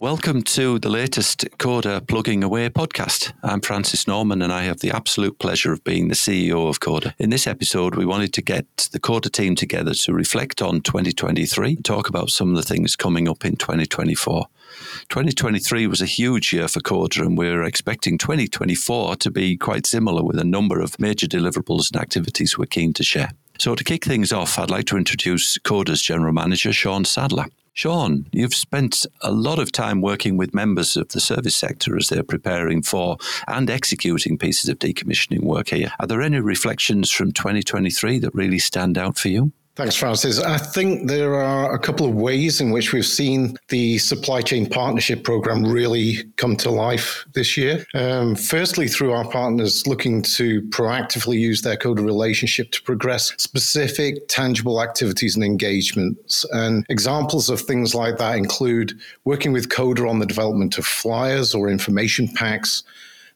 Welcome to the latest Coda Plugging Away podcast. I'm Francis Norman and I have the absolute pleasure of being the CEO of Coda. In this episode, we wanted to get the Coda team together to reflect on 2023 and talk about some of the things coming up in 2024. 2023 was a huge year for Coda and we're expecting 2024 to be quite similar with a number of major deliverables and activities we're keen to share. So, to kick things off, I'd like to introduce Coda's General Manager, Shaun Sadler. Shaun, you've spent a lot of time working with members of the service sector as they're preparing for and executing pieces of decommissioning work here. Are there any reflections from 2023 that really stand out for you? Thanks, Francis. I think there are a couple of ways in which we've seen the supply chain partnership program really come to life this year. Um, firstly, through our partners looking to proactively use their Coda relationship to progress specific, tangible activities and engagements. And examples of things like that include working with Coda on the development of flyers or information packs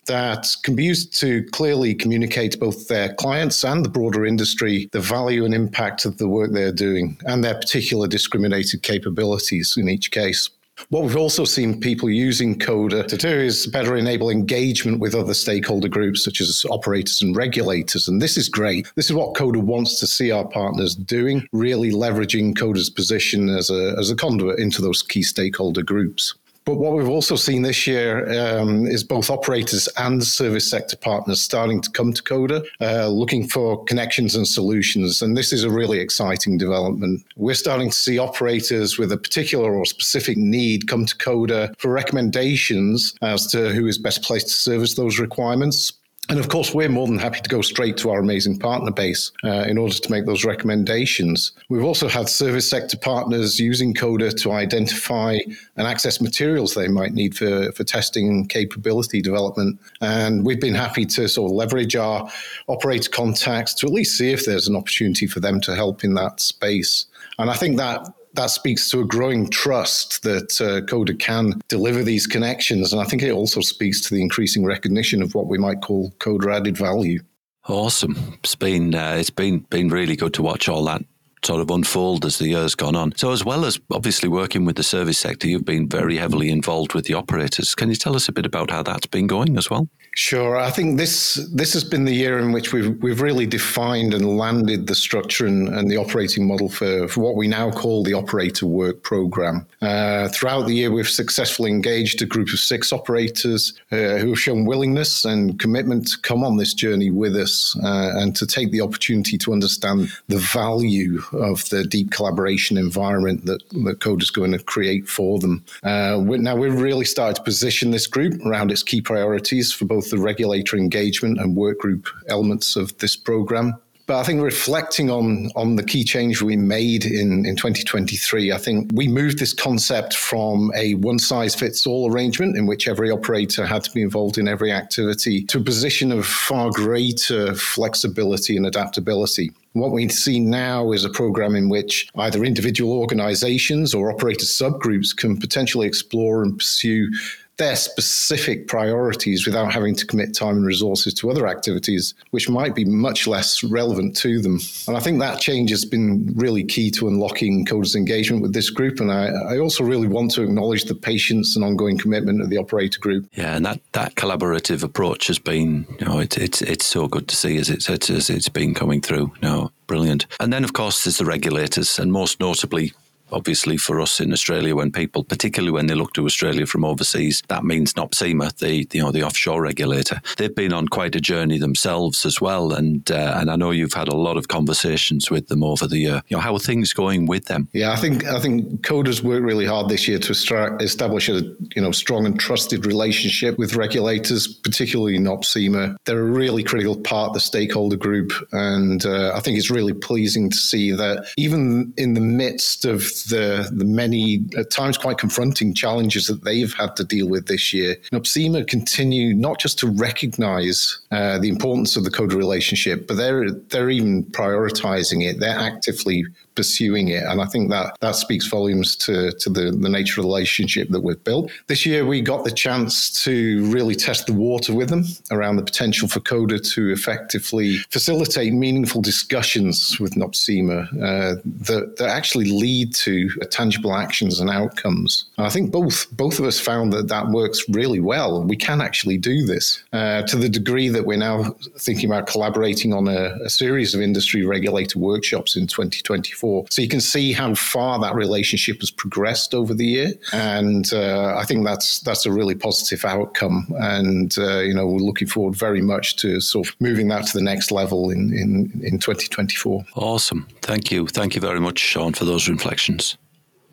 that can be used to clearly communicate to both their clients and the broader industry the value and impact of the work they're doing and their particular discriminated capabilities in each case. What we've also seen people using Coda to do is better enable engagement with other stakeholder groups, such as operators and regulators. And this is great. This is what Coda wants to see our partners doing, really leveraging Coda's position as a, as a conduit into those key stakeholder groups. But what we've also seen this year um, is both operators and service sector partners starting to come to Coda, uh, looking for connections and solutions. And this is a really exciting development. We're starting to see operators with a particular or specific need come to Coda for recommendations as to who is best placed to service those requirements. And of course, we're more than happy to go straight to our amazing partner base uh, in order to make those recommendations. We've also had service sector partners using Coda to identify and access materials they might need for, for testing and capability development. And we've been happy to sort of leverage our operator contacts to at least see if there's an opportunity for them to help in that space. And I think that that speaks to a growing trust that uh, Coda can deliver these connections. And I think it also speaks to the increasing recognition of what we might call Coda added value. Awesome. It's been uh, it's been been really good to watch all that sort of unfold as the years gone on. So, as well as obviously working with the service sector, you've been very heavily involved with the operators. Can you tell us a bit about how that's been going as well? Sure. I think this this has been the year in which we've we've really defined and landed the structure and, and the operating model for, for, what we now call the operator work program. Uh, throughout the year, we've successfully engaged a group of six operators uh, who have shown willingness and commitment to come on this journey with us uh, and to take the opportunity to understand the value of the deep collaboration environment that, that Coda is going to create for them. Uh, we're, now, we've really started to position this group around its key priorities for both both the regulator engagement and work group elements of this program. But I think reflecting on on the key change we made in, in 2023, I think we moved this concept from a one size fits all arrangement in which every operator had to be involved in every activity to a position of far greater flexibility and adaptability. What we see now is a program in which either individual organizations or operator subgroups can potentially explore and pursue their specific priorities without having to commit time and resources to other activities, which might be much less relevant to them. And I think that change has been really key to unlocking Coda's engagement with this group. And I, I also really want to acknowledge the patience and ongoing commitment of the operator group. Yeah, and that, that collaborative approach has been, you know, it, it's it's so good to see as it's, as it's been coming through. No, brilliant. And then, of course, there's the regulators, and most notably obviously for us in Australia when people, particularly when they look to Australia from overseas, that means NOPSEMA, the you know the offshore regulator. They've been on quite a journey themselves as well, and uh, and I know you've had a lot of conversations with them over the year. You know, how are things going with them? Yeah, I think I think Coda's worked really hard this year to establish a you know strong and trusted relationship with regulators, particularly NOPSEMA. They're a really critical part of the stakeholder group, and uh, I think it's really pleasing to see that even in the midst of the the many at times quite confronting challenges that they've had to deal with this year. NOPSEMA continue not just to recognise uh, the importance of the Coda relationship, but they're they're even prioritising it. They're actively pursuing it. And I think that that speaks volumes to, to the, the nature of the relationship that we've built. This year, we got the chance to really test the water with them around the potential for CODA to effectively facilitate meaningful discussions with NOPSEMA uh, that, that actually lead to tangible actions and outcomes. And I think both both of us found that that works really well. We can actually do this uh, to the degree that we're now thinking about collaborating on a, a series of industry regulator workshops in 2024. So you can see how far that relationship has progressed over the year, and uh, I think that's that's a really positive outcome. And uh, you know, we're looking forward very much to sort of moving that to the next level in in, in 2024. Awesome, thank you, thank you very much, Shaun, for those reflections.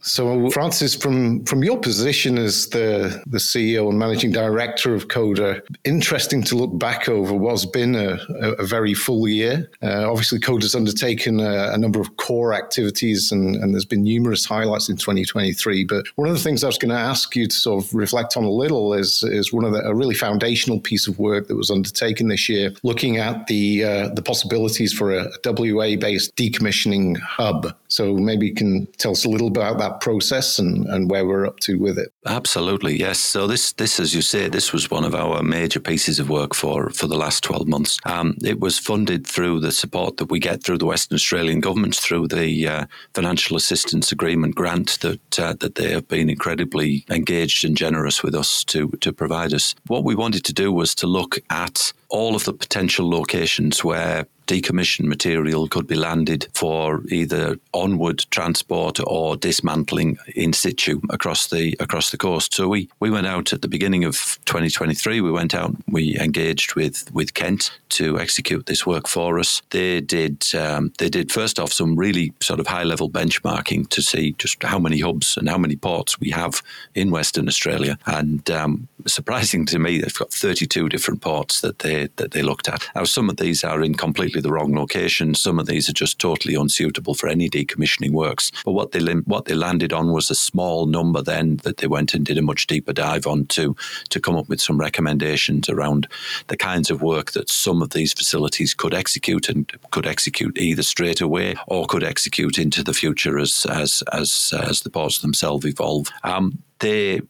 So, Francis, from, from your position as the, the CEO and managing director of Coda, interesting to look back over what's been a, a, very full year. Uh, obviously, Coda's undertaken a, a, number of core activities, and, and there's been numerous highlights in 2023. But one of the things I was going to ask you to sort of reflect on a little is, is one of the, a really foundational piece of work that was undertaken this year, looking at the, uh, the possibilities for a WA based decommissioning hub. So, maybe you can tell us a little about that that process and, and where we're up to with it. Absolutely, yes. So this, this, as you say, this was one of our major pieces of work for, for the last 12 months. Um, it was funded through the support that we get through the Western Australian government, through the uh, Financial Assistance Agreement grant that, uh, that they have been incredibly engaged and generous with us to, to provide us. What we wanted to do was to look at all of the potential locations where decommissioned material could be landed for either onward transport or dismantling in situ across the across the coast. So we, we went out at the beginning of 2023. We went out, we engaged with with Kent to execute this work for us. They did um, they did first off some really sort of high level benchmarking to see just how many hubs and how many ports we have in Western Australia. And um, surprising to me, they've got 32 different ports that they that they looked at. Now some of these are in completely the wrong location. Some of these are just totally unsuitable for any decommissioning works. But what they what they landed on was a small number then that they went and did a much deeper dive on to to come up with some recommendations around the kinds of work that some of these facilities could execute and could execute either straight away or could execute into the future as as as as the ports themselves evolve. Um, they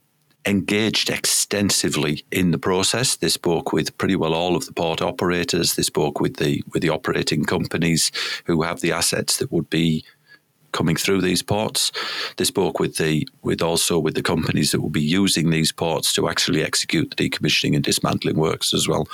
engaged extensively in the process. They spoke with pretty well all of the port operators. They spoke with the with the operating companies who have the assets that would be coming through these ports. They spoke with the with also with the companies that will be using these ports to actually execute the decommissioning and dismantling works as well,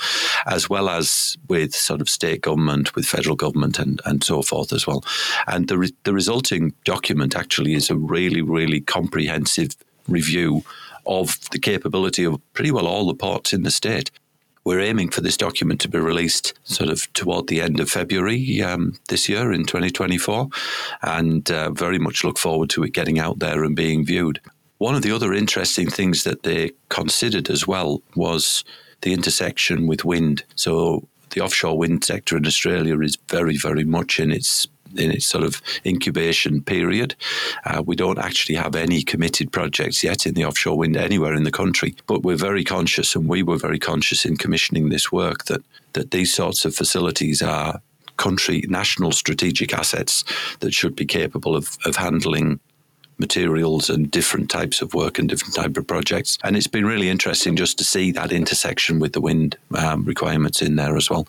as well as with sort of state government, with federal government, and and so forth as well. And the re- the resulting document actually is a really really comprehensive review of the capability of pretty well all the ports in the state. We're aiming for this document to be released sort of toward the end of February um, this year in 2024, and uh, very much look forward to it getting out there and being viewed. One of the other interesting things that they considered as well was the intersection with wind. So the offshore wind sector in Australia is very, very much in its in its sort of incubation period. Uh, we don't actually have any committed projects yet in the offshore wind anywhere in the country, but we're very conscious, and we were very conscious in commissioning this work that that these sorts of facilities are country national strategic assets that should be capable of, of handling materials and different types of work and different type of projects. And it's been really interesting just to see that intersection with the wind um, requirements in there as well.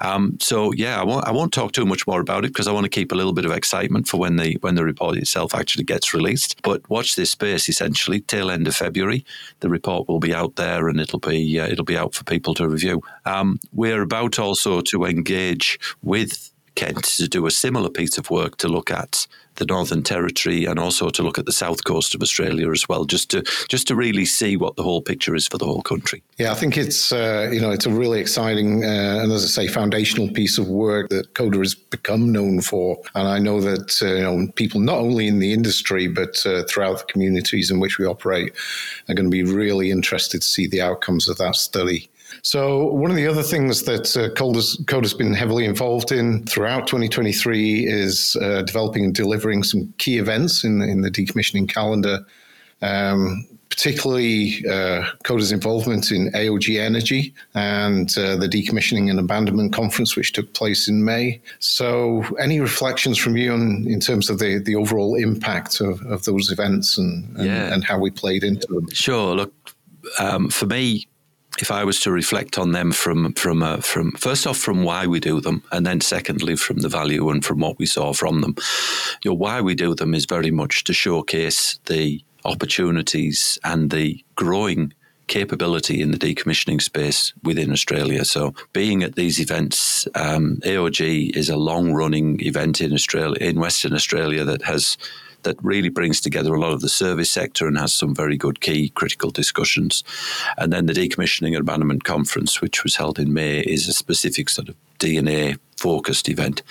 Um, so yeah, I won't, I won't talk too much more about it because I want to keep a little bit of excitement for when the when the report itself actually gets released. But watch this space. Essentially, till end of February, the report will be out there and it'll be uh, it'll be out for people to review. Um, we're about also to engage with Kent to do a similar piece of work to look at the Northern Territory and also to look at the south coast of Australia as well, just to just to really see what the whole picture is for the whole country. Yeah, I think it's uh, you know it's a really exciting uh, and as I say foundational piece of work that Coda has become known for, and I know that uh, you know people not only in the industry but uh, throughout the communities in which we operate are going to be really interested to see the outcomes of that study. So, one of the other things that uh, Coda's, Coda's been heavily involved in throughout 2023 is uh, developing and delivering some key events in, in the decommissioning calendar. Um, particularly uh, Coda's involvement in AOG Energy and uh, the Decommissioning and Abandonment Conference, which took place in May. So, any reflections from you on, in terms of the, the overall impact of, of those events and, and, yeah. and how we played into them? Sure. Look, um, for me, if I was to reflect on them from from uh, from first off from why we do them, and then secondly from the value and from what we saw from them, you know, why we do them is very much to showcase the opportunities and the growing capability in the decommissioning space within Australia. So, being at these events, um, AOG is a long running event in Australia, in Western Australia, that has that really brings together a lot of the service sector and has some very good key critical discussions. And then the Decommissioning and Abandonment Conference, which was held in May, is a specific sort of D&A focused event.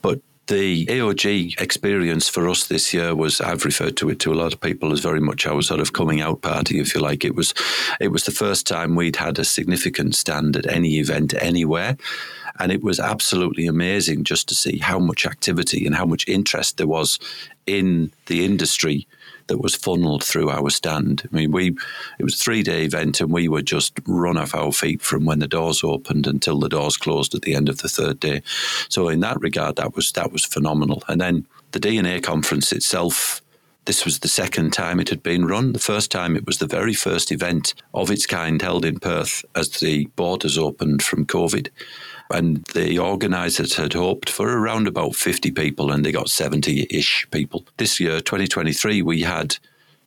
But the AOG experience for us this year was I've referred to it to a lot of people as very much our sort of coming out party, if you like. It was it was the first time we'd had a significant stand at any event anywhere. And it was absolutely amazing just to see how much activity and how much interest there was in the industry that was funneled through our stand. I mean, we it was a three day event, and we were just run off our feet from when the doors opened until the doors closed at the end of the third day. So in that regard, that was that was phenomenal. And then the D&A conference itself. This was the second time it had been run. The first time it was the very first event of its kind held in Perth as the borders opened from COVID and the organisers had hoped for around about 50 people and they got 70 ish people. This year, 2023, we had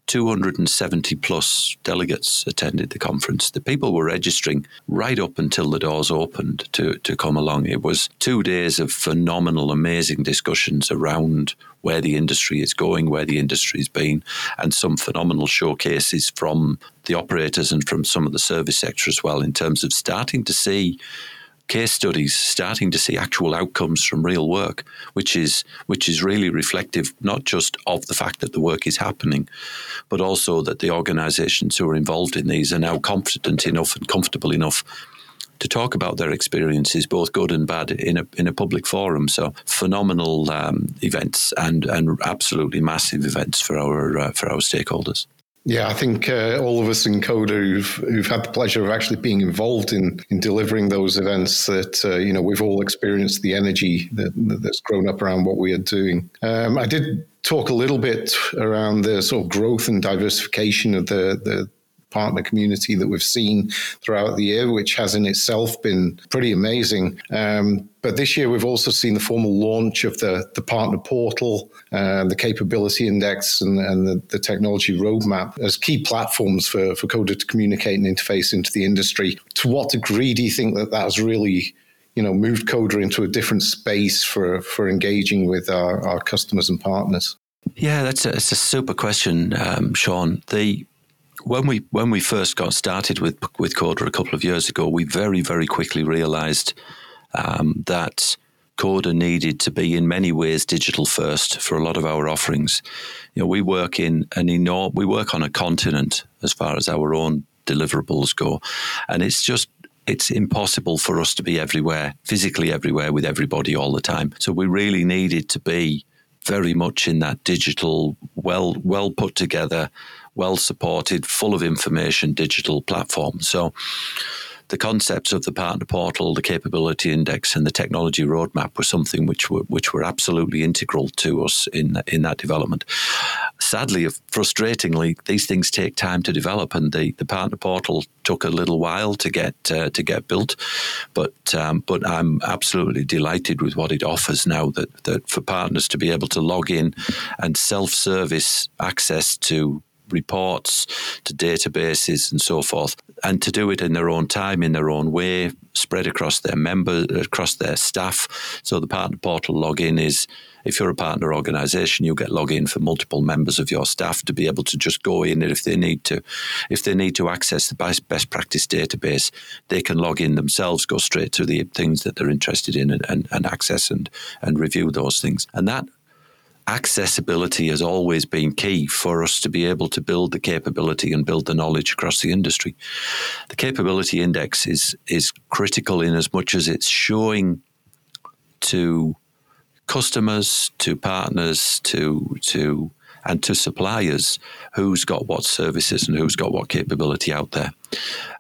270 plus delegates attended the conference. The people were registering right up until the doors opened to, to come along. It was two days of phenomenal, amazing discussions around where the industry is going, where the industry's been, and some phenomenal showcases from the operators and from some of the service sector as well in terms of starting to see case studies, starting to see actual outcomes from real work, which is which is really reflective not just of the fact that the work is happening, but also that the organisations who are involved in these are now confident enough and comfortable enough to talk about their experiences, both good and bad, in a in a public forum. So phenomenal um, events and and absolutely massive events for our uh, for our stakeholders. Yeah, I think uh, all of us in Coda who've, who've had the pleasure of actually being involved in, in delivering those events that, uh, you know, we've all experienced the energy that, that's grown up around what we are doing. Um, I did talk a little bit around the sort of growth and diversification of the, the partner community that we've seen throughout the year, which has in itself been pretty amazing. Um, but this year, we've also seen the formal launch of the, the partner portal, uh, the capability index, and, and the, the, technology roadmap as key platforms for, for Coda to communicate and interface into the industry. To what degree do you think that that has really you know, moved Coda into a different space for, for engaging with our, our customers and partners? Yeah, that's a, that's a super question, um, Shaun. The when we when we first got started with with Coda a couple of years ago, we very very quickly realised um, that Coda needed to be in many ways digital first for a lot of our offerings. You know, we work in an enormous we work on a continent as far as our own deliverables go, and it's just it's impossible for us to be everywhere, physically everywhere with everybody all the time. So we really needed to be very much in that digital, well well put together well supported, full of information digital platform. So the concepts of the partner portal, the capability index, and the technology roadmap were something which were which were absolutely integral to us in in that development. Sadly, frustratingly, these things take time to develop, and the, the partner portal took a little while to get uh, to get built. But um, but I'm absolutely delighted with what it offers now. That that for partners to be able to log in and self service access to reports to databases and so forth, and to do it in their own time, in their own way, spread across their members, across their staff. So the partner portal login is if you're a partner organization, you get login for multiple members of your staff to be able to just go in if they need to, if they need to access the best, best practice database, they can log in themselves, go straight to the things that they're interested in and, and, and access and, and review those things. And that accessibility has always been key for us to be able to build the capability and build the knowledge across the industry. The capability index is is critical in as much as it's showing to customers, to partners, to to and to suppliers who's got what services and who's got what capability out there.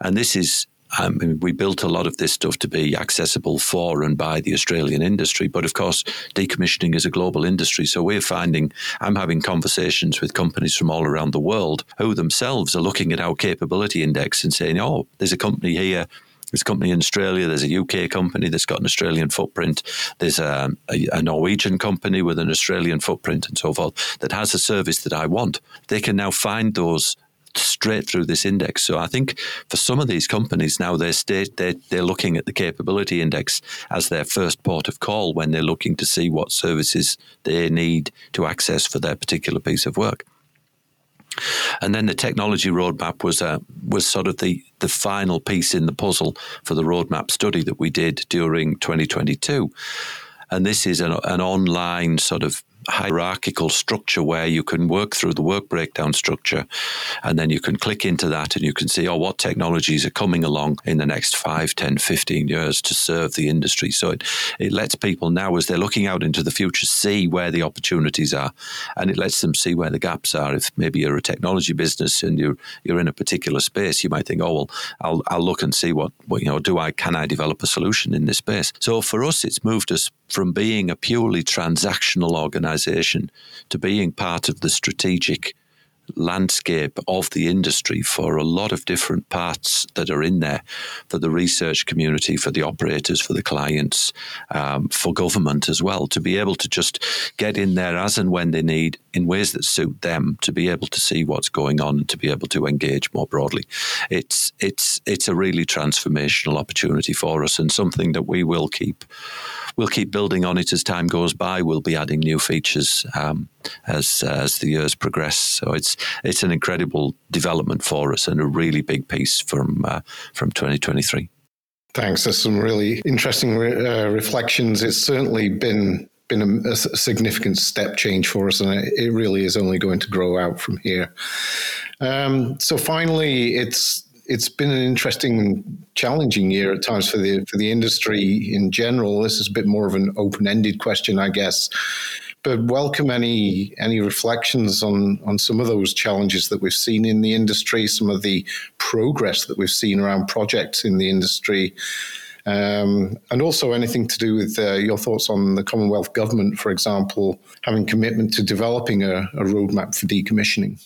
And this is Um, mean, we built a lot of this stuff to be accessible for and by the Australian industry. But of course, decommissioning is a global industry. So we're finding, I'm having conversations with companies from all around the world who themselves are looking at our capability index and saying, oh, there's a company here there's a company in Australia. There's a UK company that's got an Australian footprint. There's a, a, a, Norwegian company with an Australian footprint and so forth that has a service that I want. They can now find those straight through this index. So I think for some of these companies now they're state they're, they're looking at the capability index as their first port of call when they're looking to see what services they need to access for their particular piece of work. And then the technology roadmap was uh, was sort of the the final piece in the puzzle for the roadmap study that we did during 2022. And this is an, an online sort of hierarchical structure where you can work through the work breakdown structure and then you can click into that and you can see, oh, what technologies are coming along in the next 5, 10, 15 years to serve the industry. So it, it lets people now, as they're looking out into the future, see where the opportunities are and it lets them see where the gaps are. If maybe you're a technology business and you're, you're in a particular space, you might think, oh, well, I'll, I'll look and see what, what, you know, do I, can I develop a solution in this space? So for us, it's moved us from being a purely transactional organization to being part of the strategic landscape of the industry for a lot of different parts that are in there for the research community, for the operators, for the clients, um, for government as well, to be able to just get in there as and when they need in ways that suit them, to be able to see what's going on and to be able to engage more broadly. It's it's it's a really transformational opportunity for us and something that we will keep we'll keep building on it as time goes by. We'll be adding new features um, as as the years progress. So it's it's an incredible development for us and a really big piece from uh, from 2023. Thanks. There's some really interesting re- uh, reflections. It's certainly been been a, a, significant step change for us, and it, it, really is only going to grow out from here. Um, so finally, it's it's been an interesting and challenging year at times for the for the industry in general. This is a bit more of an open ended question, I guess. But welcome any any reflections on on some of those challenges that we've seen in the industry, some of the progress that we've seen around projects in the industry. Um, and also anything to do with uh, your thoughts on the Commonwealth Government, for example, having commitment to developing a, a roadmap for decommissioning.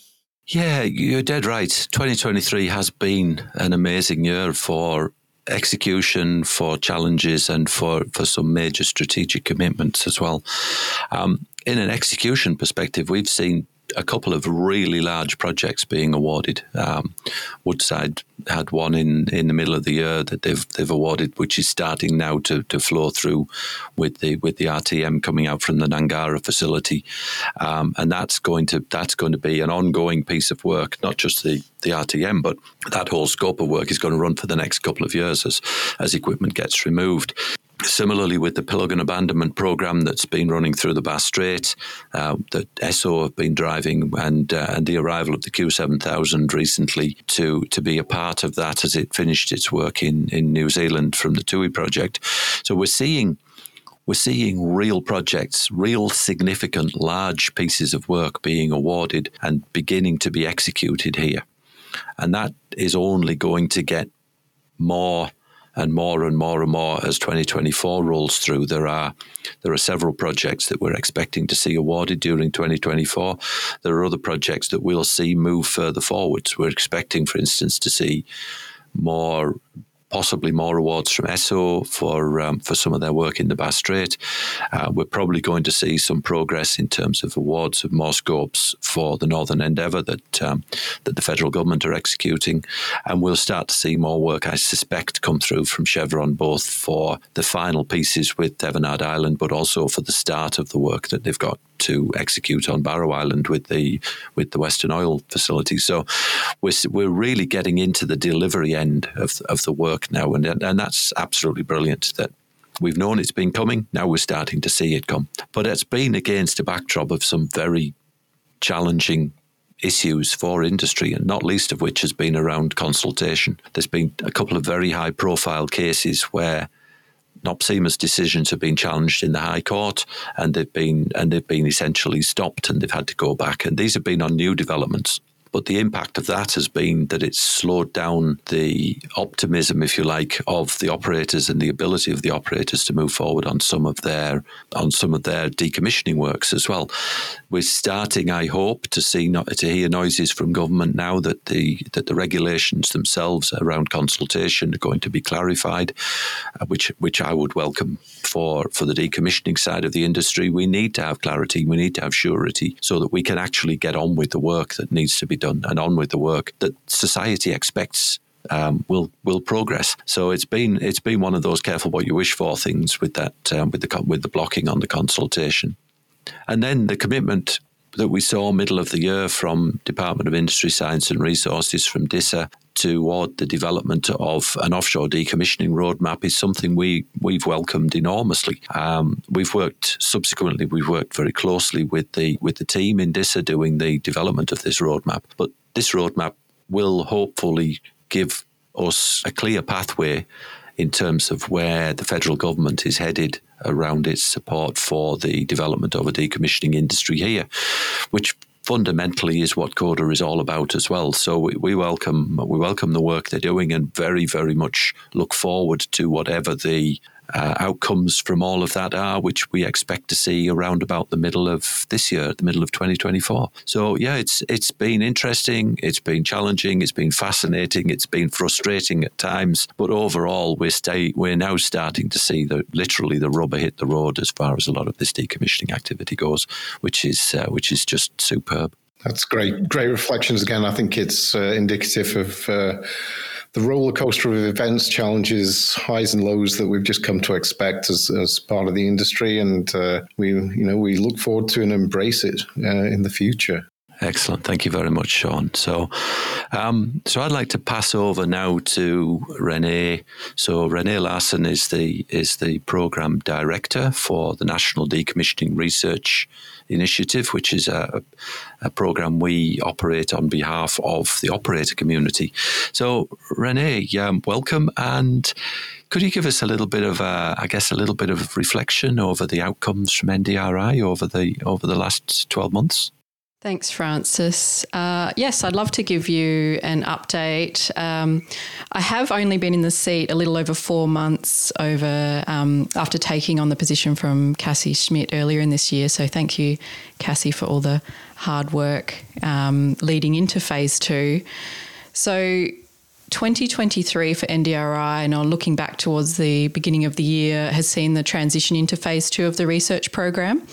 Yeah, you're dead right. 2023 has been an amazing year for execution, for challenges, and for, for some major strategic commitments as well. Um, in an execution perspective, we've seen a couple of really large projects being awarded. Um, Woodside had one in, in the middle of the year that they've they've awarded, which is starting now to, to flow through with the with the RTM coming out from the Nganhurra facility, um, and that's going to that's going to be an ongoing piece of work, not just the the RTM, but that whole scope of work is going to run for the next couple of years as as equipment gets removed. Similarly, with the plug and abandonment program that's been running through the Bass Strait, uh, that Esso have been driving, and uh, and the arrival of the Q7000 recently to to be a part of that as it finished its work in in New Zealand from the Tui project. So we're seeing we're seeing real projects, real significant large pieces of work being awarded and beginning to be executed here. And that is only going to get more and more and more and more as 2024 rolls through. There are there are several projects that we're expecting to see awarded during 2024. There are other projects that we'll see move further forwards. We're expecting, for instance, to see more possibly more awards from Esso for um, for some of their work in the Bass Strait. Uh, we're probably going to see some progress in terms of awards of more scopes for the Northern Endeavour that um, that the federal government are executing, and we'll start to see more work, I suspect, come through from Chevron both for the final pieces with Thevenard Island, but also for the start of the work that they've got to execute on Barrow Island with the with the Western Oil facility. So we're we're really getting into the delivery end of of the work now, and and that's absolutely brilliant. That we've known it's been coming. Now we're starting to see it come, but it's been against a backdrop of some very challenging issues for industry, and not least of which has been around consultation. There's been a couple of very high profile cases where NOPSEMA's decisions have been challenged in the High Court, and they've been and they've been essentially stopped, and they've had to go back. And these have been on new developments. But the impact of that has been that it's slowed down the optimism, if you like, of the operators and the ability of the operators to move forward on some of their on some of their decommissioning works as well. We're starting, I hope, to see not to hear noises from government now that the that the regulations themselves around consultation are going to be clarified, uh, which which I would welcome for for the decommissioning side of the industry. We need to have clarity, we need to have surety, so that we can actually get on with the work that needs to be done and on with the work that society expects um, will will progress. So it's been it's been one of those careful what you wish for things with that um, with the with the blocking on the consultation, and then the commitment that we saw middle of the year from Department of Industry, Science and Resources, from DISA toward the development of an offshore decommissioning roadmap is something we we've welcomed enormously. Um, we've worked subsequently. We've worked very closely with the with the team in DISA doing the development of this roadmap. But this roadmap will hopefully give us a clear pathway in terms of where the federal government is headed around its support for the development of a decommissioning industry here, which fundamentally is what Coda is all about as well. So we, we, welcome we welcome the work they're doing and very very much look forward to whatever the uh, outcomes from all of that are, which we expect to see around about the middle of this year, the middle of 2024. So yeah, it's it's been interesting, it's been challenging, it's been fascinating, it's been frustrating at times, but overall we're stay we're now starting to see the literally the rubber hit the road as far as a lot of this decommissioning activity goes, which is uh, which is just superb. That's great, great reflections again. I think it's uh, indicative of uh, the roller coaster of events, challenges, highs and lows that we've just come to expect as, as part of the industry, and uh, we you know we look forward to and embrace it uh, in the future. Excellent. Thank you very much, Shaun. So, um, so I'd like to pass over now to Renae. So, Renae Larsen is the is the program director for the National Decommissioning Research Initiative, which is a, a program we operate on behalf of the operator community. So, Renae, um, welcome, and could you give us a little bit of, uh, I guess, a little bit of reflection over the outcomes from NDRI over the over the last twelve months? Thanks, Francis. Uh, yes, I'd love to give you an update. Um, I have only been in the seat a little over four months over um, after taking on the position from Cassie Schmidt earlier in this year. So thank you, Cassie, for all the hard work um, leading into phase two. So 2023 for NDRI, and on looking back towards the beginning of the year, has seen the transition into phase two of the research program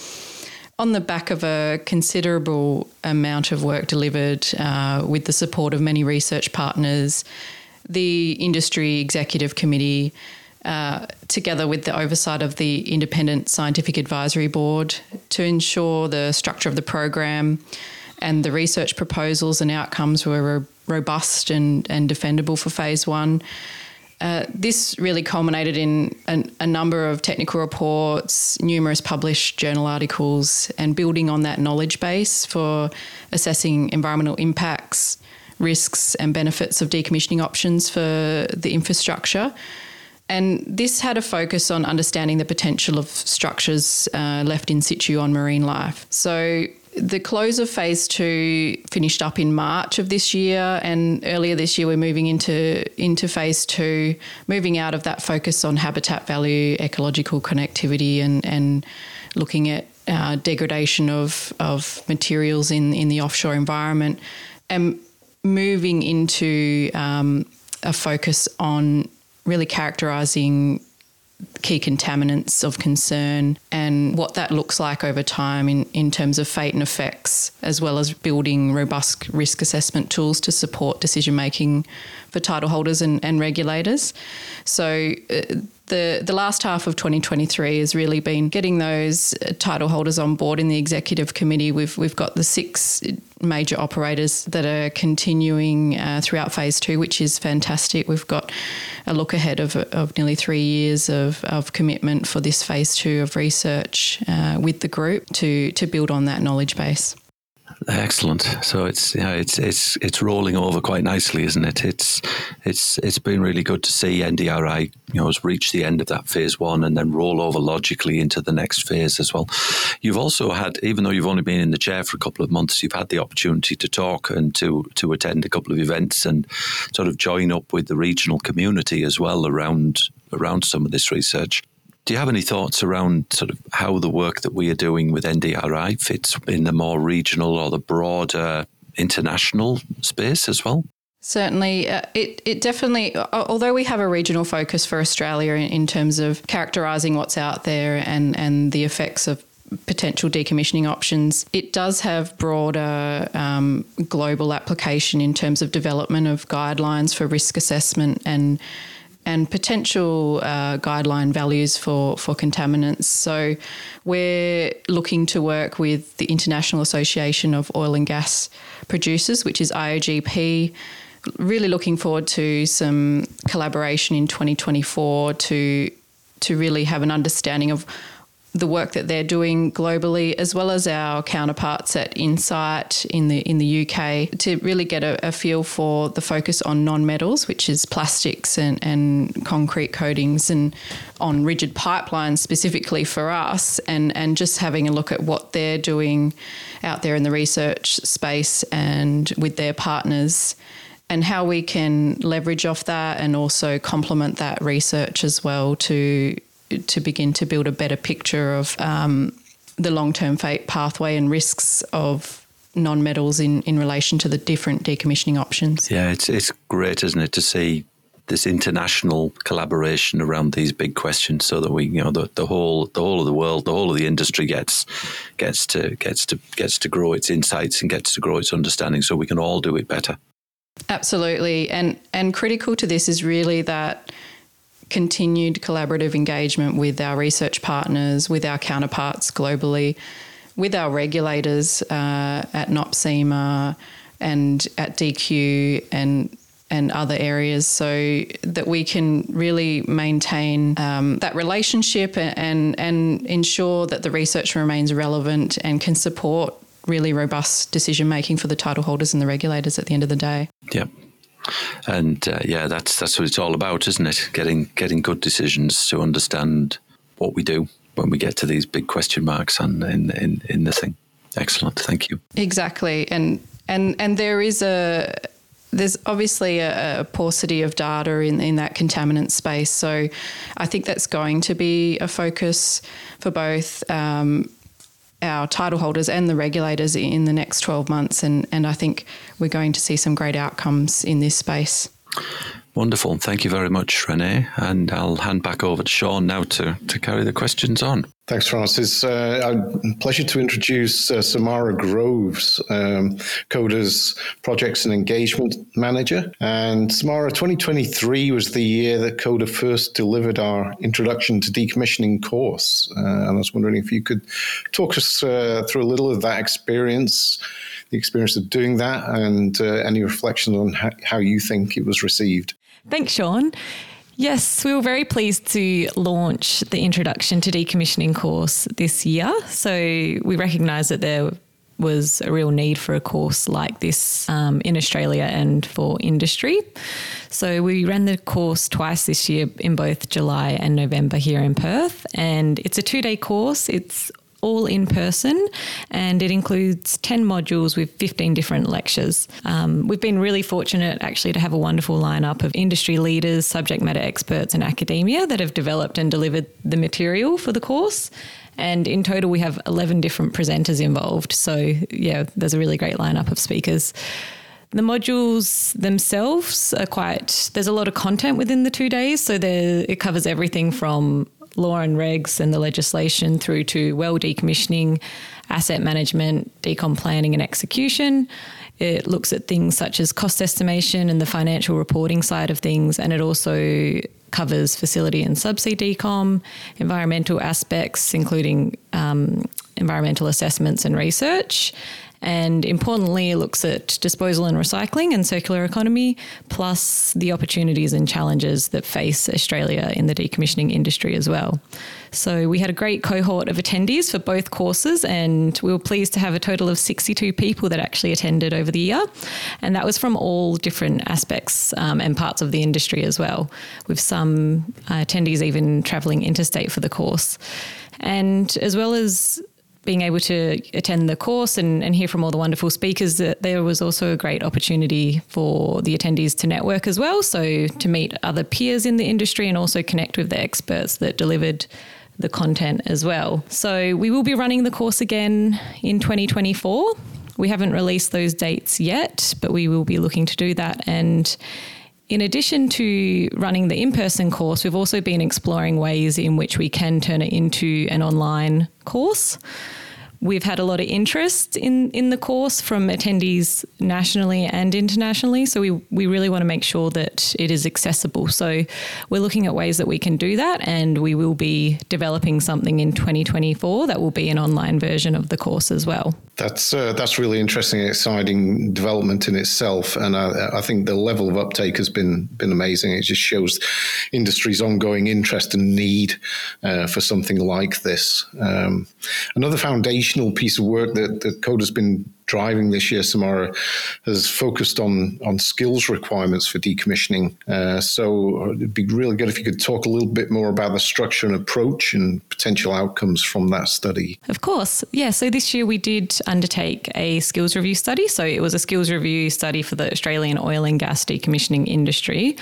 on the back of a considerable amount of work delivered uh, with the support of many research partners, the industry executive committee, uh, together with the oversight of the independent scientific advisory board, to ensure the structure of the program and the research proposals and outcomes were robust and, and defendable for phase one. Uh, this really culminated in an, a number of technical reports, numerous published journal articles, and building on that knowledge base for assessing environmental impacts, risks, and benefits of decommissioning options for the infrastructure. And this had a focus on understanding the potential of structures uh, left in situ on marine life. So, the close of phase two finished up in March of this year, and earlier this year we're moving into into phase two, moving out of that focus on habitat value, ecological connectivity, and and looking at uh, degradation of of materials in in the offshore environment, and moving into um, a focus on really characterising key contaminants of concern and what that looks like over time in, in terms of fate and effects, as well as building robust risk assessment tools to support decision making for title holders and, and regulators. So, uh, the, the last half of 2023 has really been getting those uh, title holders on board in the executive committee. We've, we've got the six major operators that are continuing uh, throughout phase two, which is fantastic. We've got a look ahead of, of nearly three years of, of commitment for this phase two of research uh, with the group to, to build on that knowledge base. Excellent. So it's yeah, it's it's it's rolling over quite nicely, isn't it? It's it's it's been really good to see NDRI, you know, has reached the end of that phase one and then roll over logically into the next phase as well. You've also had, even though you've only been in the chair for a couple of months, you've had the opportunity to talk and to to attend a couple of events and sort of join up with the regional community as well around around some of this research. Do you have any thoughts around sort of how the work that we are doing with NDRI fits in the more regional or the broader international space as well? Certainly, uh, it it definitely. Although we have a regional focus for Australia in, in terms of characterising what's out there and and the effects of potential decommissioning options. It does have broader um, global application in terms of development of guidelines for risk assessment and and potential uh, guideline values for, for contaminants. So we're looking to work with the International Association of Oil and Gas Producers, which is IOGP. Really looking forward to some collaboration in 2024 to to really have an understanding of the work that they're doing globally, as well as our counterparts at INSITE in the in the UK, to really get a, a feel for the focus on non-metals, which is plastics and, and concrete coatings, and on rigid pipelines specifically for us, and and just having a look at what they're doing out there in the research space and with their partners and how we can leverage off that and also complement that research as well to to begin to build a better picture of um, the long term fate pathway and risks of non-metals in, in relation to the different decommissioning options. Yeah, it's it's great, isn't it, to see this international collaboration around these big questions, so that we, you know, the, the whole the whole of the world, the whole of the industry gets gets to gets to gets to grow its insights and gets to grow its understanding, so we can all do it better. Absolutely, and and critical to this is really that continued collaborative engagement with our research partners, with our counterparts globally, with our regulators uh, at NOPSEMA and at DQ and and other areas so that we can really maintain um, that relationship and, and ensure that the research remains relevant and can support really robust decision making for the title holders and the regulators at the end of the day. Yeah. And uh, yeah, that's that's what it's all about, isn't it? Getting getting good decisions to understand what we do when we get to these big question marks on in in, in the thing. Excellent, thank you. Exactly, and and and there is a there's obviously a, a, paucity of data in, in that contaminant space. So I think that's going to be a focus for both um, our title holders and the regulators in the next 12 months. And, and I think we're going to see some great outcomes in this space. Wonderful. Thank you very much, Renae. And I'll hand back over to Shaun now to, to carry the questions on. Thanks, Francis. Uh, pleasure to introduce uh, Samara Groves, um, CODA's Projects and Engagement Manager. And Samara, 2023 was the year that CODA first delivered our Introduction to Decommissioning course. Uh, and I was wondering if you could talk us uh, through a little of that experience, the experience of doing that, and uh, any reflections on how, how you think it was received. Thanks, Shaun. Yes, we were very pleased to launch the Introduction to Decommissioning course this year. So we recognised that there was a real need for a course like this um, in Australia and for industry. So we ran the course twice this year in both July and November here in Perth. And it's a two day course. It's all in person and it includes 10 modules with 15 different lectures. Um, we've been really fortunate actually to have a wonderful lineup of industry leaders, subject matter experts, and academia that have developed and delivered the material for the course. And in total, we have 11 different presenters involved. So, yeah, there's a really great lineup of speakers. The modules themselves are quite, there's a lot of content within the two days. So, it covers everything from law and regs and the legislation through to well decommissioning, asset management, decom planning and execution. It looks at things such as cost estimation and the financial reporting side of things, and it also covers facility and subsea decom, environmental aspects, including um, environmental assessments and research, And importantly, it looks at disposal and recycling and circular economy, plus the opportunities and challenges that face Australia in the decommissioning industry as well. So we had a great cohort of attendees for both courses, and we were pleased to have a total of 62 people that actually attended over the year. And that was from all different aspects um, and parts of the industry as well, with some uh, attendees even travelling interstate for the course. And as well as being able to attend the course and, and hear from all the wonderful speakers, there was also a great opportunity for the attendees to network as well. So to meet other peers in the industry and also connect with the experts that delivered the content as well. So we will be running the course again in 2024. We haven't released those dates yet, but we will be looking to do that. And in addition to running the in person course, we've also been exploring ways in which we can turn it into an online course. We've had a lot of interest in, in the course from attendees nationally and internationally. So we, we really want to make sure that it is accessible. So we're looking at ways that we can do that and we will be developing something in 2024 that will be an online version of the course as well. That's uh, that's really interesting, exciting development in itself, and I, I, think the level of uptake has been been amazing. It just shows industry's ongoing interest and need uh, for something like this. Um, another foundational piece of work that, that Coda has been driving this year, Samara, has focused on on skills requirements for decommissioning. Uh, so it'd be really good if you could talk a little bit more about the structure and approach and potential outcomes from that study. Of course, yeah. So this year we did undertake a skills review study. So it was a skills review study for the Australian oil and gas decommissioning industry.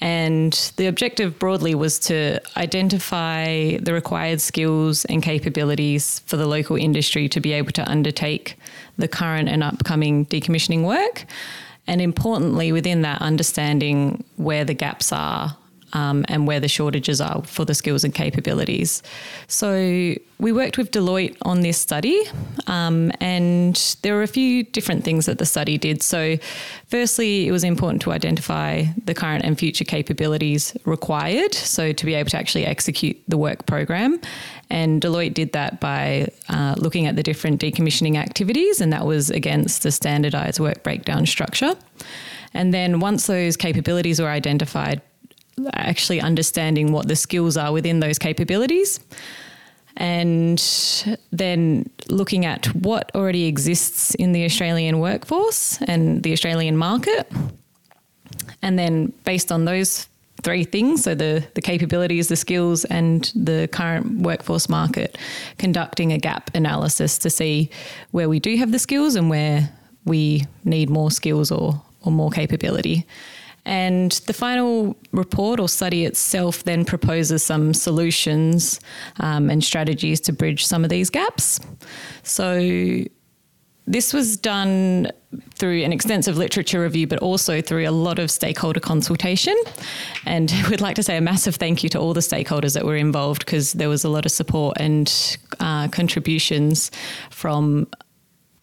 And the objective broadly was to identify the required skills and capabilities for the local industry to be able to undertake the current and upcoming decommissioning work. And importantly, within that, understanding where the gaps are um, and where the shortages are for the skills and capabilities. So we worked with Deloitte on this study, um, and there were a few different things that the study did. So, firstly, it was important to identify the current and future capabilities required, so to be able to actually execute the work program. And Deloitte did that by uh, looking at the different decommissioning activities, and that was against the standardized work breakdown structure. And then once those capabilities were identified, actually understanding what the skills are within those capabilities and then looking at what already exists in the Australian workforce and the Australian market. And then based on those three things so the, the capabilities, the skills, and the current workforce market, conducting a gap analysis to see where we do have the skills and where we need more skills or, or more capability. And the final report or study itself then proposes some solutions um, and strategies to bridge some of these gaps. So, this was done through an extensive literature review, but also through a lot of stakeholder consultation. And we'd like to say a massive thank you to all the stakeholders that were involved because there was a lot of support and uh, contributions from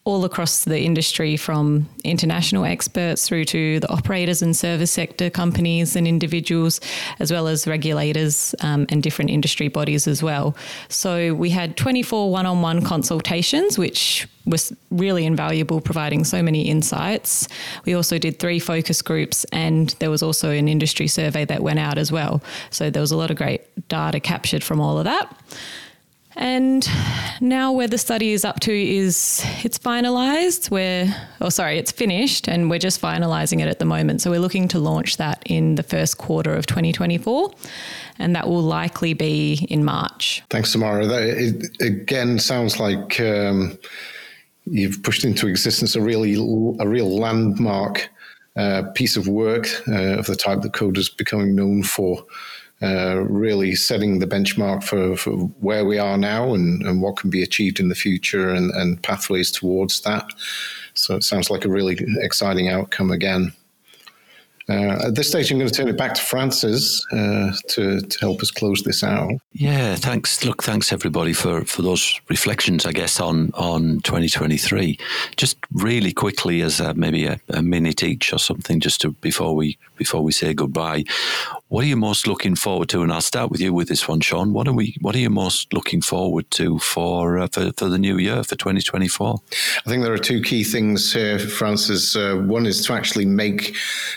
all across the industry from international experts through to the operators and service sector companies and individuals, as well as regulators um, and different industry bodies as well. So we had 24 one on one consultations, which was really invaluable, providing so many insights. We also did three focus groups, and there was also an industry survey that went out as well. So there was a lot of great data captured from all of that. And now where the study is up to is it's finalized. We're, oh, sorry, it's finished and we're just finalizing it at the moment. So we're looking to launch that in the first quarter of 2024. And that will likely be in March. Thanks, Samara. That, it, again, sounds like um, you've pushed into existence a really a real landmark uh, piece of work uh, of the type that Coda is becoming known for. Uh, really setting the benchmark for, for where we are now and, and, what can be achieved in the future and, and pathways towards that. So it sounds like a really exciting outcome again. Uh, at this stage, I'm going to turn it back to Francis uh, to, to help us close this out. Yeah, thanks. Look, thanks everybody for, for those reflections, I guess, on, on 2023. Just really quickly, as a, maybe a, a minute each or something, just to before we before we say goodbye. What are you most looking forward to? And I'll start with you with this one, Shaun. What are we? What are you most looking forward to for uh, for, for the new year for 2024? I think there are two key things here, Francis. Uh, one is to actually make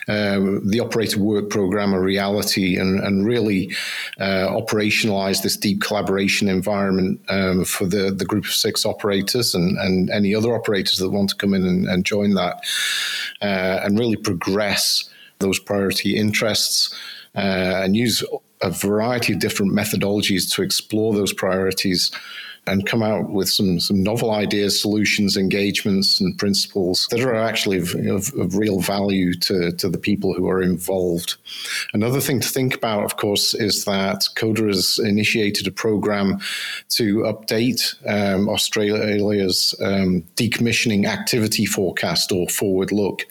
uh, the operator work program a reality and, and really uh, operationalize this deep collaboration environment um, for the, the group of six operators and, and any other operators that want to come in and, and join that, uh, and really progress those priority interests and use a variety of different methodologies to explore those priorities and come out with some some novel ideas, solutions, engagements, and principles that are actually of, of, of, real value to, to the people who are involved. Another thing to think about, of course, is that Coda has initiated a program to update um, Australia's um, decommissioning activity forecast or forward look.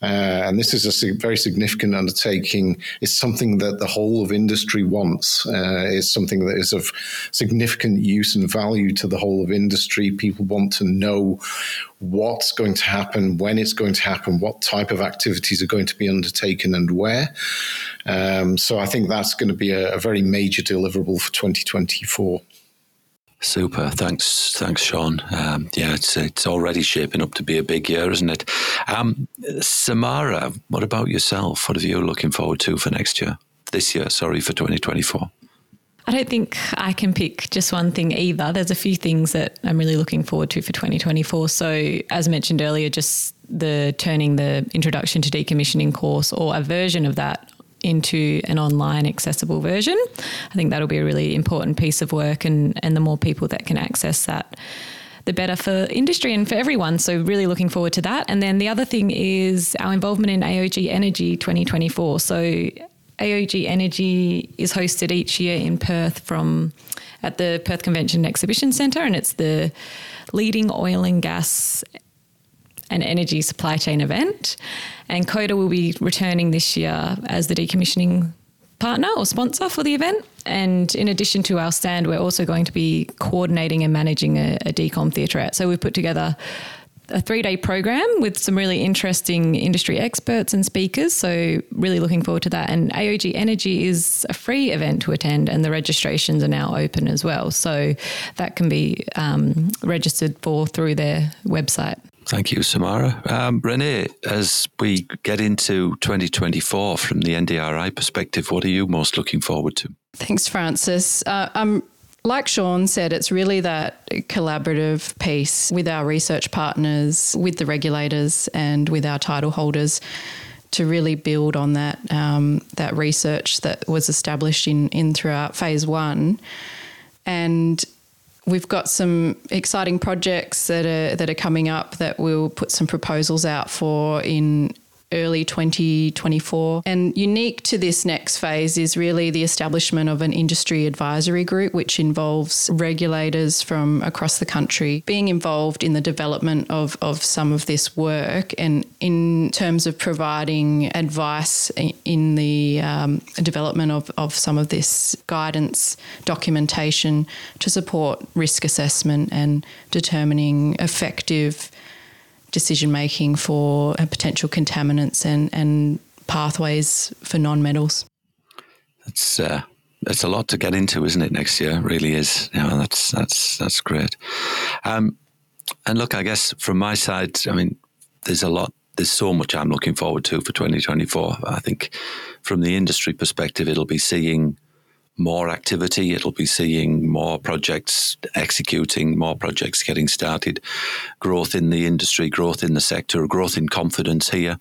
Uh, and this is a very significant undertaking. It's something that the whole of industry wants. Uh, it's something that is of significant use and value to the whole of industry. People want to know what's going to happen, when it's going to happen, what type of activities are going to be undertaken, and where. Um, so I think that's going to be a, a very major deliverable for 2024. Super. Thanks, thanks, Shaun. Um, yeah, it's it's already shaping up to be a big year, isn't it? Um, Samara, what about yourself? What are you looking forward to for next year? This year, sorry, for 2024. I don't think I can pick just one thing either. There's a few things that I'm really looking forward to for 2024. So, as mentioned earlier, just the turning the introduction to decommissioning course or a version of that into an online accessible version. I think that'll be a really important piece of work, and, and the more people that can access that, the better for industry and for everyone. So, really looking forward to that. And then the other thing is our involvement in AOG Energy 2024. So, AOG Energy is hosted each year in Perth from at the Perth Convention Exhibition Centre, and it's the leading oil and gas and energy supply chain event. And Coda will be returning this year as the decommissioning partner or sponsor for the event. And in addition to our stand, we're also going to be coordinating and managing a, a decom theaterette. So we've put together a three day program with some really interesting industry experts and speakers. So, really looking forward to that. And AOG Energy is a free event to attend, and the registrations are now open as well. So, that can be um, registered for through their website. Thank you, Samara. Um, Renae, as we get into 2024 from the NDRI perspective, what are you most looking forward to? Thanks, Francis. Uh, um, like Shaun said, it's really that collaborative piece with our research partners, with the regulators, and with our title holders to really build on that um, that research that was established in in throughout phase one, and we've got some exciting projects that are that are coming up that we'll put some proposals out for in early 2024. And unique to this next phase is really the establishment of an industry advisory group, which involves regulators from across the country being involved in the development of, of some of this work and in terms of providing advice in the um, development of, of some of this guidance documentation to support risk assessment and determining effective decision making for uh, potential contaminants and, and pathways for non-metals. It's uh, it's a lot to get into, isn't it? Next year, really is. Know, that's that's that's great. Um, and look, I guess from my side, I mean, there's a lot. There's so much I'm looking forward to for 2024. I think, from the industry perspective, it'll be seeing more activity. It'll be seeing more projects executing, more projects getting started, growth in the industry, growth in the sector, growth in confidence here.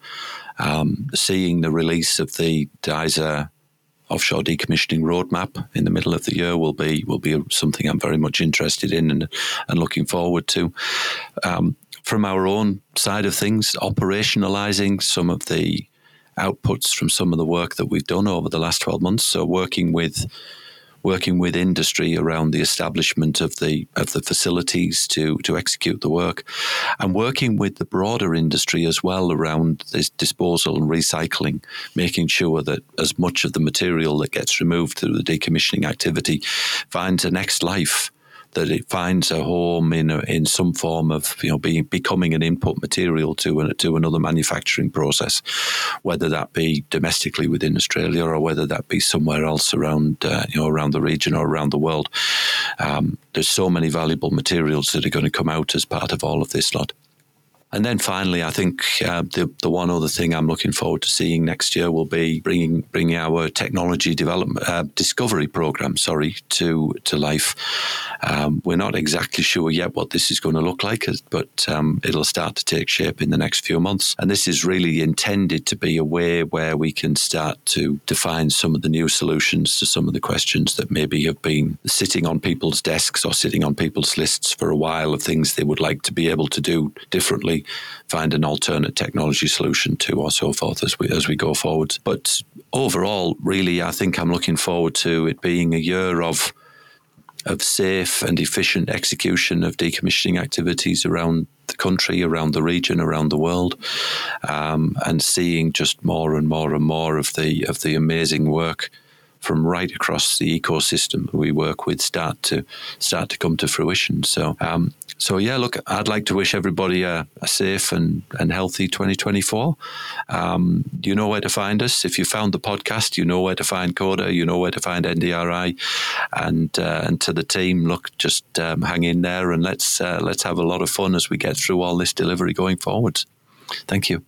Um, seeing the release of the DISA offshore decommissioning roadmap in the middle of the year will be will be something I'm very much interested in and and looking forward to. Um, from our own side of things, operationalizing some of the outputs from some of the work that we've done over the last 12 months. So working with working with industry around the establishment of the of the facilities to to execute the work, and working with the broader industry as well around this disposal and recycling, making sure that as much of the material that gets removed through the decommissioning activity finds a next life that it finds a home in a, in some form of you know being becoming an input material to a, to another manufacturing process, whether that be domestically within Australia or whether that be somewhere else around uh, you know around the region or around the world. Um, there's so many valuable materials that are going to come out as part of all of this lot. And then finally, I think uh, the the one other thing I'm looking forward to seeing next year will be bringing bringing our technology development uh, discovery program, sorry, to to life. Um, we're not exactly sure yet what this is going to look like, but um, it'll start to take shape in the next few months. And this is really intended to be a way where we can start to define some of the new solutions to some of the questions that maybe have been sitting on people's desks or sitting on people's lists for a while of things they would like to be able to do differently find an alternate technology solution to, or so forth as we as we go forward. But overall, really, I think I'm looking forward to it being a year of of safe and efficient execution of decommissioning activities around the country, around the region, around the world, um, and seeing just more and more and more of the of the amazing work from right across the ecosystem we work with start to start to come to fruition. So um, so yeah, look, I'd like to wish everybody a, a safe and, and healthy 2024. Um, you know where to find us. If you found the podcast, you know where to find Coda, you know where to find NDRI, and uh, and to the team, look, just um, hang in there and let's uh, let's have a lot of fun as we get through all this delivery going forward. Thank you.